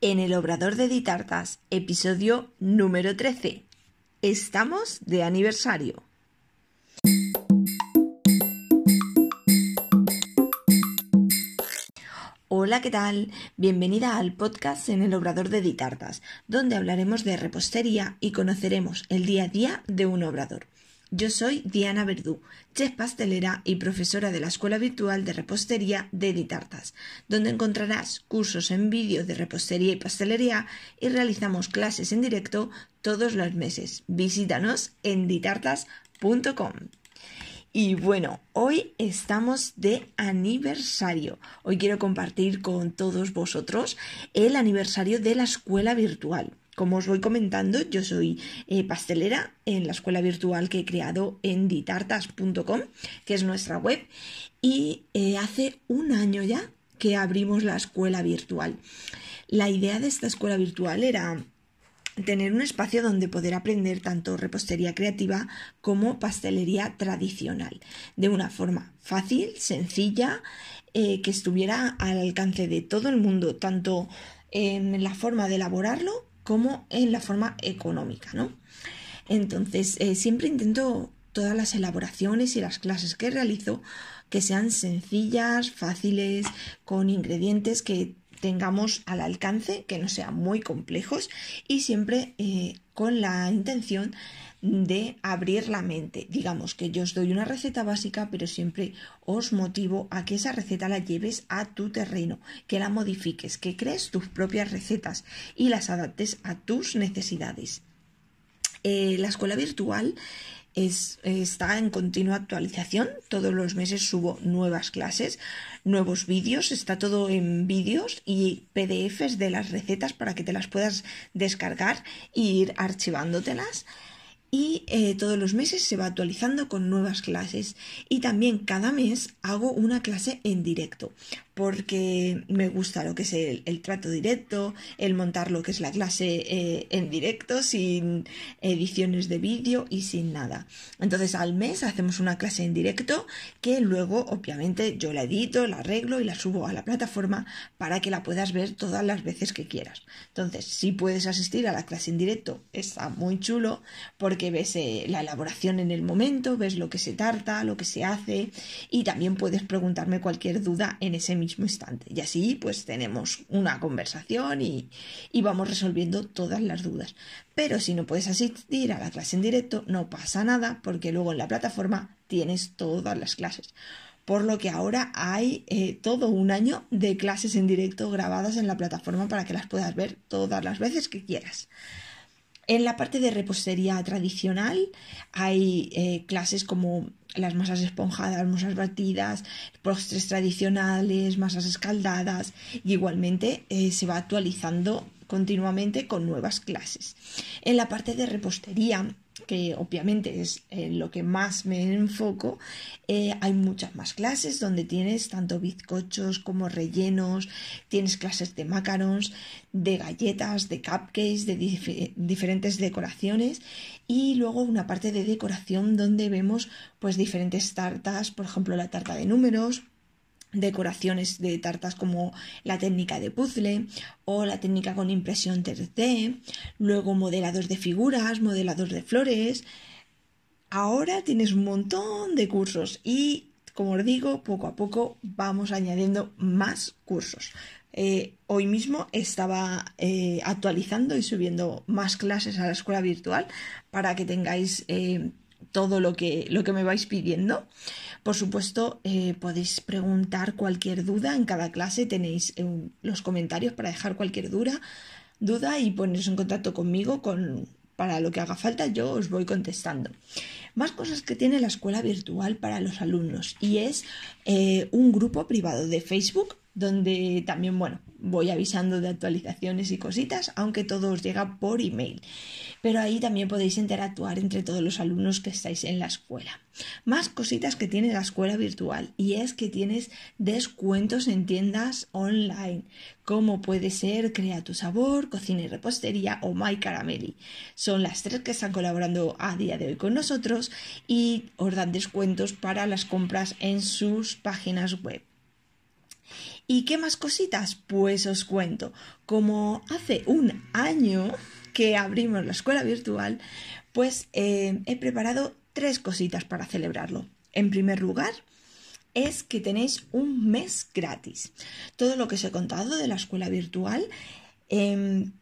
en el Obrador de Ditartas, episodio número 13. Estamos de aniversario. Hola, ¿qué tal? Bienvenida al podcast en el Obrador de Ditartas, donde hablaremos de repostería y conoceremos el día a día de un obrador. Yo soy Diana Verdú, chef pastelera y profesora de la Escuela Virtual de Repostería de Ditartas, donde encontrarás cursos en vídeo de repostería y pastelería y realizamos clases en directo todos los meses. Visítanos en ditartas.com. Y bueno, hoy estamos de aniversario. Hoy quiero compartir con todos vosotros el aniversario de la escuela virtual. Como os voy comentando, yo soy eh, pastelera en la escuela virtual que he creado en ditartas.com, que es nuestra web, y eh, hace un año ya que abrimos la escuela virtual. La idea de esta escuela virtual era tener un espacio donde poder aprender tanto repostería creativa como pastelería tradicional, de una forma fácil, sencilla, eh, que estuviera al alcance de todo el mundo, tanto en la forma de elaborarlo como en la forma económica, ¿no? Entonces, eh, siempre intento todas las elaboraciones y las clases que realizo que sean sencillas, fáciles, con ingredientes que tengamos al alcance, que no sean muy complejos y siempre eh, con la intención de abrir la mente. Digamos que yo os doy una receta básica, pero siempre os motivo a que esa receta la lleves a tu terreno, que la modifiques, que crees tus propias recetas y las adaptes a tus necesidades. Eh, la escuela virtual está en continua actualización. Todos los meses subo nuevas clases, nuevos vídeos. Está todo en vídeos y PDFs de las recetas para que te las puedas descargar e ir archivándotelas y eh, todos los meses se va actualizando con nuevas clases. Y también cada mes hago una clase en directo porque me gusta lo que es el, trato directo, el montar lo que es la clase eh, en directo, sin ediciones de vídeo y sin nada. Entonces al mes hacemos una clase en directo que luego obviamente yo la edito, la arreglo y la subo a la plataforma para que la puedas ver todas las veces que quieras. Entonces si puedes asistir a la clase en directo está muy chulo porque ves eh, la elaboración en el momento, ves lo que se tarta, lo que se hace y también puedes preguntarme cualquier duda en ese mismo instante. Y así pues tenemos una conversación y, y vamos resolviendo todas las dudas. Pero si no puedes asistir a la clase en directo, no pasa nada porque luego en la plataforma tienes todas las clases por lo que ahora hay eh, todo un año de clases en directo grabadas en la plataforma para que las puedas ver todas las veces que quieras. En la parte de repostería tradicional hay eh, clases como las masas esponjadas, masas batidas, postres tradicionales, masas escaldadas y igualmente eh, se va actualizando continuamente con nuevas clases. En la parte de repostería que obviamente es eh, lo que más me enfoco, eh, hay muchas más clases donde tienes tanto bizcochos como rellenos, tienes clases de macarons, de galletas, de cupcakes, de diferentes decoraciones y luego una parte de decoración donde vemos pues diferentes tartas, por ejemplo la tarta de números, decoraciones de tartas como la técnica de puzzle o la técnica con impresión 3D, luego modelados de figuras, modelados de flores. Ahora tienes un montón de cursos y, como os digo, poco a poco vamos añadiendo más cursos. Eh, hoy mismo estaba eh, actualizando y subiendo más clases a la escuela virtual para que tengáis eh, todo lo que, lo que me vais pidiendo. Por supuesto, eh, podéis preguntar cualquier duda. En cada clase tenéis eh, los comentarios para dejar cualquier duda, duda y poneros en contacto conmigo con, para lo que haga falta. Yo os voy contestando. Más cosas que tiene la escuela virtual para los alumnos y es eh, un grupo privado de Facebook donde también, bueno, voy avisando de actualizaciones y cositas, aunque todo os llega por email. Pero ahí también podéis interactuar entre todos los alumnos que estáis en la escuela. Más cositas que tiene la escuela virtual y es que tienes descuentos en tiendas online, como puede ser Crea tu Sabor, Cocina y Repostería o My Caramelli. Son las tres que están colaborando a día de hoy con nosotros y os dan descuentos para las compras en sus páginas web. ¿Y qué más cositas? Pues os cuento. Como hace un año que abrimos la escuela virtual, pues eh, he preparado tres cositas para celebrarlo. En primer lugar, es que tenéis un mes gratis. Todo lo que os he contado de la escuela virtual em,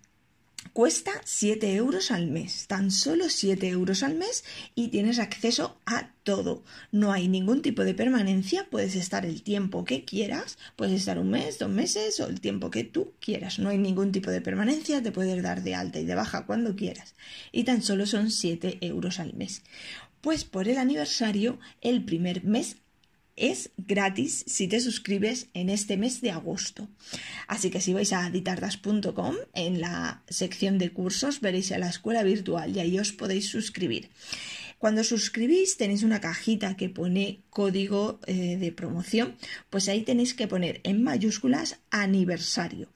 cuesta 7 euros al mes, tan solo 7 euros al mes y tienes acceso a todo. No hay ningún tipo de permanencia, puedes estar el tiempo que quieras, puedes estar un mes, dos meses o el tiempo que tú quieras. No hay ningún tipo de permanencia, te puedes dar de alta y de baja cuando quieras. Y tan solo son 7 euros al mes. Pues por el aniversario, el primer mes es gratis si te suscribes en este mes de agosto. Así que si vais a ditardas.com, en la sección de cursos veréis a la escuela virtual y ahí os podéis suscribir. Cuando suscribís tenéis una cajita que pone código eh, de promoción, pues ahí tenéis que poner en mayúsculas aniversario.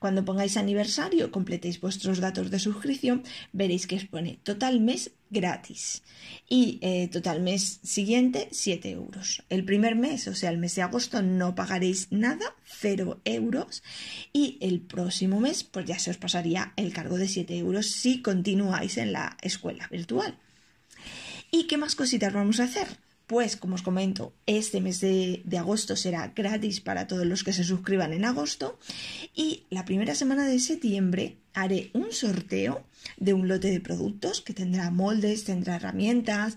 Cuando pongáis aniversario, completéis vuestros datos de suscripción, veréis que os pone total mes gratis y eh, total mes siguiente 7 euros. El primer mes, o sea, el mes de agosto, no pagaréis nada, 0 euros y el próximo mes, pues ya se os pasaría el cargo de 7 euros si continuáis en la escuela virtual. ¿Y qué más cositas vamos a hacer? Pues, como os comento, este mes de, agosto será gratis para todos los que se suscriban en agosto y la primera semana de septiembre haré un sorteo de un lote de productos que tendrá moldes, tendrá herramientas,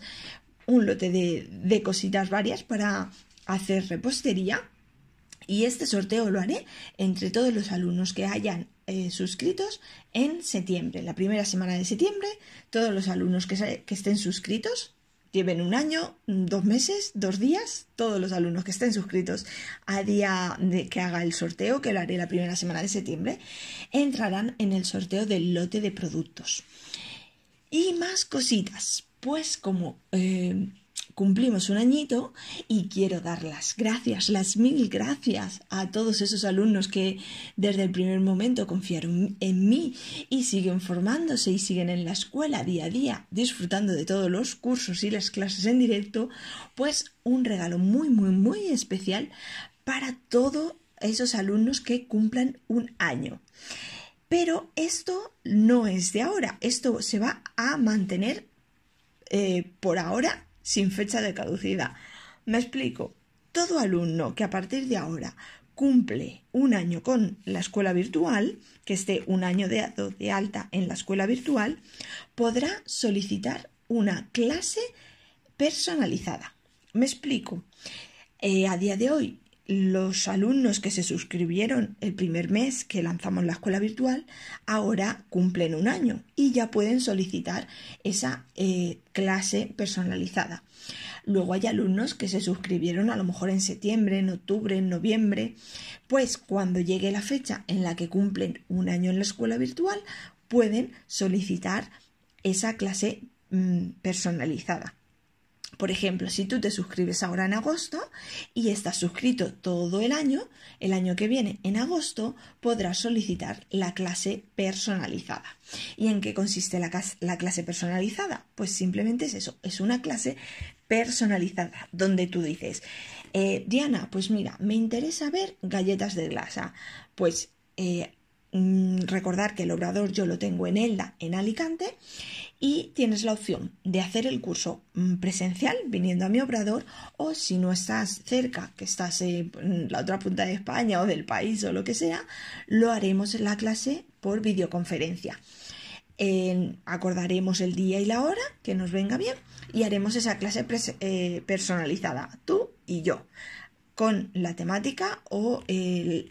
un lote de, cositas varias para hacer repostería y este sorteo lo haré entre todos los alumnos que hayan eh, suscritos en septiembre. La primera semana de septiembre, todos los alumnos que, estén suscritos, lleven un año, dos meses, dos días, todos los alumnos que estén suscritos a día de que haga el sorteo, que lo haré la primera semana de septiembre, entrarán en el sorteo del lote de productos. Y más cositas, pues como eh, cumplimos un añito y quiero dar las gracias, las mil gracias a todos esos alumnos que desde el primer momento confiaron en mí y siguen formándose y siguen en la escuela día a día disfrutando de todos los cursos y las clases en directo, pues un regalo muy, muy, muy especial para todos esos alumnos que cumplan un año. Pero esto no es de ahora, esto se va a mantener eh, por ahora sin fecha de caducidad. Me explico. Todo alumno que a partir de ahora cumple un año con la escuela virtual, que esté un año de, de alta en la escuela virtual, podrá solicitar una clase personalizada. Me explico. Eh, a día de hoy, los alumnos que se suscribieron el primer mes que lanzamos la escuela virtual ahora cumplen un año y ya pueden solicitar esa eh, clase personalizada. Luego hay alumnos que se suscribieron a lo mejor en septiembre, en octubre, en noviembre, pues cuando llegue la fecha en la que cumplen un año en la escuela virtual pueden solicitar esa clase mm, personalizada. Por ejemplo, si tú te suscribes ahora en agosto y estás suscrito todo el año, el año que viene, en agosto, podrás solicitar la clase personalizada. ¿Y en qué consiste la, clase personalizada? Pues simplemente es eso, es una clase personalizada, donde tú dices, eh, Diana, pues mira, me interesa ver galletas de glasa. Pues eh, recordar que el obrador yo lo tengo en Elda, en Alicante, y tienes la opción de hacer el curso mm, presencial viniendo a mi obrador o si no estás cerca, que estás en la otra punta de España o del país o lo que sea, lo haremos en la clase por videoconferencia. acordaremos el día y la hora que nos venga bien y haremos esa clase eh, personalizada, tú y yo, con la temática o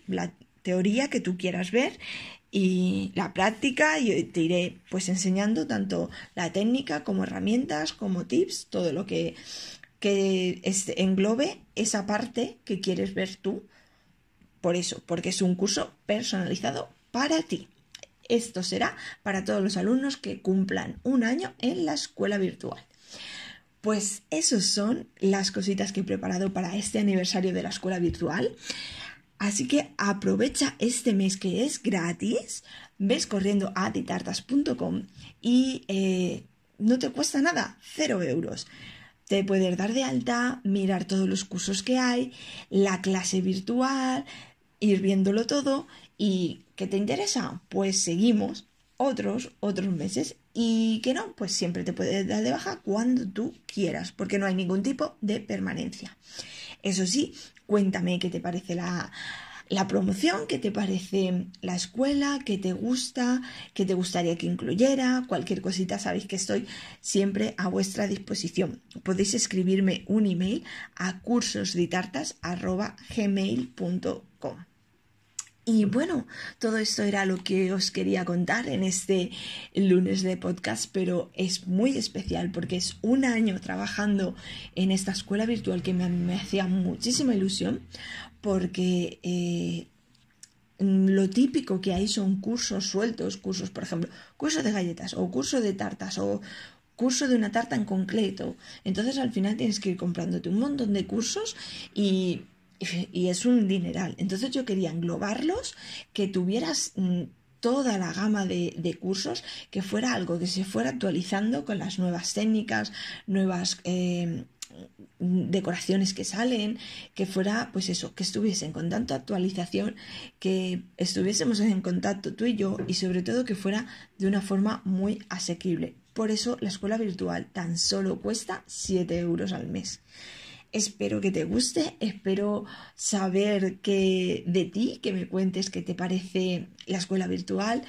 la teoría que tú quieras ver y la práctica y te iré pues enseñando tanto la técnica como herramientas, como tips, todo lo que, que englobe esa parte que quieres ver tú. Por eso, porque es un curso personalizado para ti. Esto será para todos los alumnos que cumplan un año en la escuela virtual. Pues esas son las cositas que he preparado para este aniversario de la escuela virtual. Así que aprovecha este mes que es gratis, ves corriendo a ditartas.com y eh, no te cuesta nada, cero euros. te puedes dar de alta, mirar todos los cursos que hay, la clase virtual, ir viéndolo todo y ¿qué te interesa? Pues seguimos otros, otros meses y que no, pues siempre te puedes dar de baja cuando tú quieras, porque no hay ningún tipo de permanencia. Eso sí, cuéntame qué te parece la, la promoción, qué te parece la escuela, qué te gusta, qué te gustaría que incluyera, cualquier cosita, sabéis que estoy siempre a vuestra disposición. Podéis escribirme un email a cursosditartas.gmail.com. Y bueno, todo esto era lo que os quería contar en este lunes de podcast, pero es muy especial porque es un año trabajando en esta escuela virtual que me, hacía muchísima ilusión, porque eh, lo típico que hay son cursos sueltos, cursos, por ejemplo, curso de galletas o curso de tartas o curso de una tarta en concreto. Entonces al final tienes que ir comprándote un montón de cursos y y es un dineral. Entonces yo quería englobarlos, que tuvieras mm, toda la gama de, cursos, que fuera algo que se fuera actualizando con las nuevas técnicas, nuevas eh, decoraciones que salen, que fuera, pues eso, que estuviesen con tanta actualización, que estuviésemos en contacto tú y yo y sobre todo que fuera de una forma muy asequible. Por eso la escuela virtual tan solo cuesta 7 euros al mes. Espero que te guste, espero saber que de ti, que me cuentes qué te parece la escuela virtual,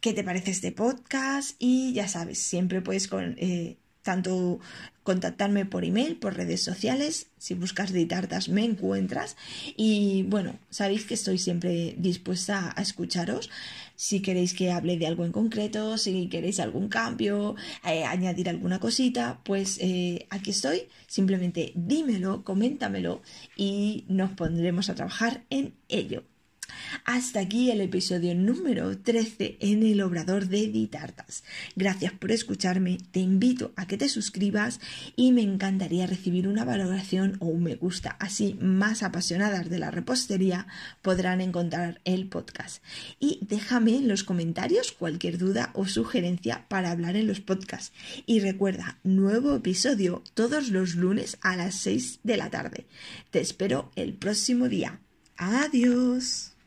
qué te parece este podcast y ya sabes, siempre puedes con, eh, tanto contactarme por email, por redes sociales, si buscas Ditartas me encuentras. Y bueno, sabéis que estoy siempre dispuesta a escucharos. Si queréis que hable de algo en concreto, si queréis algún cambio, eh, añadir alguna cosita, pues eh, aquí estoy, simplemente dímelo, coméntamelo y nos pondremos a trabajar en ello. Hasta aquí el episodio número 13 en el Obrador de Ditartas. Gracias por escucharme, te invito a que te suscribas y me encantaría recibir una valoración o un me gusta. Así más apasionadas de la repostería podrán encontrar el podcast. Y déjame en los comentarios cualquier duda o sugerencia para hablar en los podcasts. Y recuerda, nuevo episodio todos los lunes a las 6 de la tarde. Te espero el próximo día. Adiós.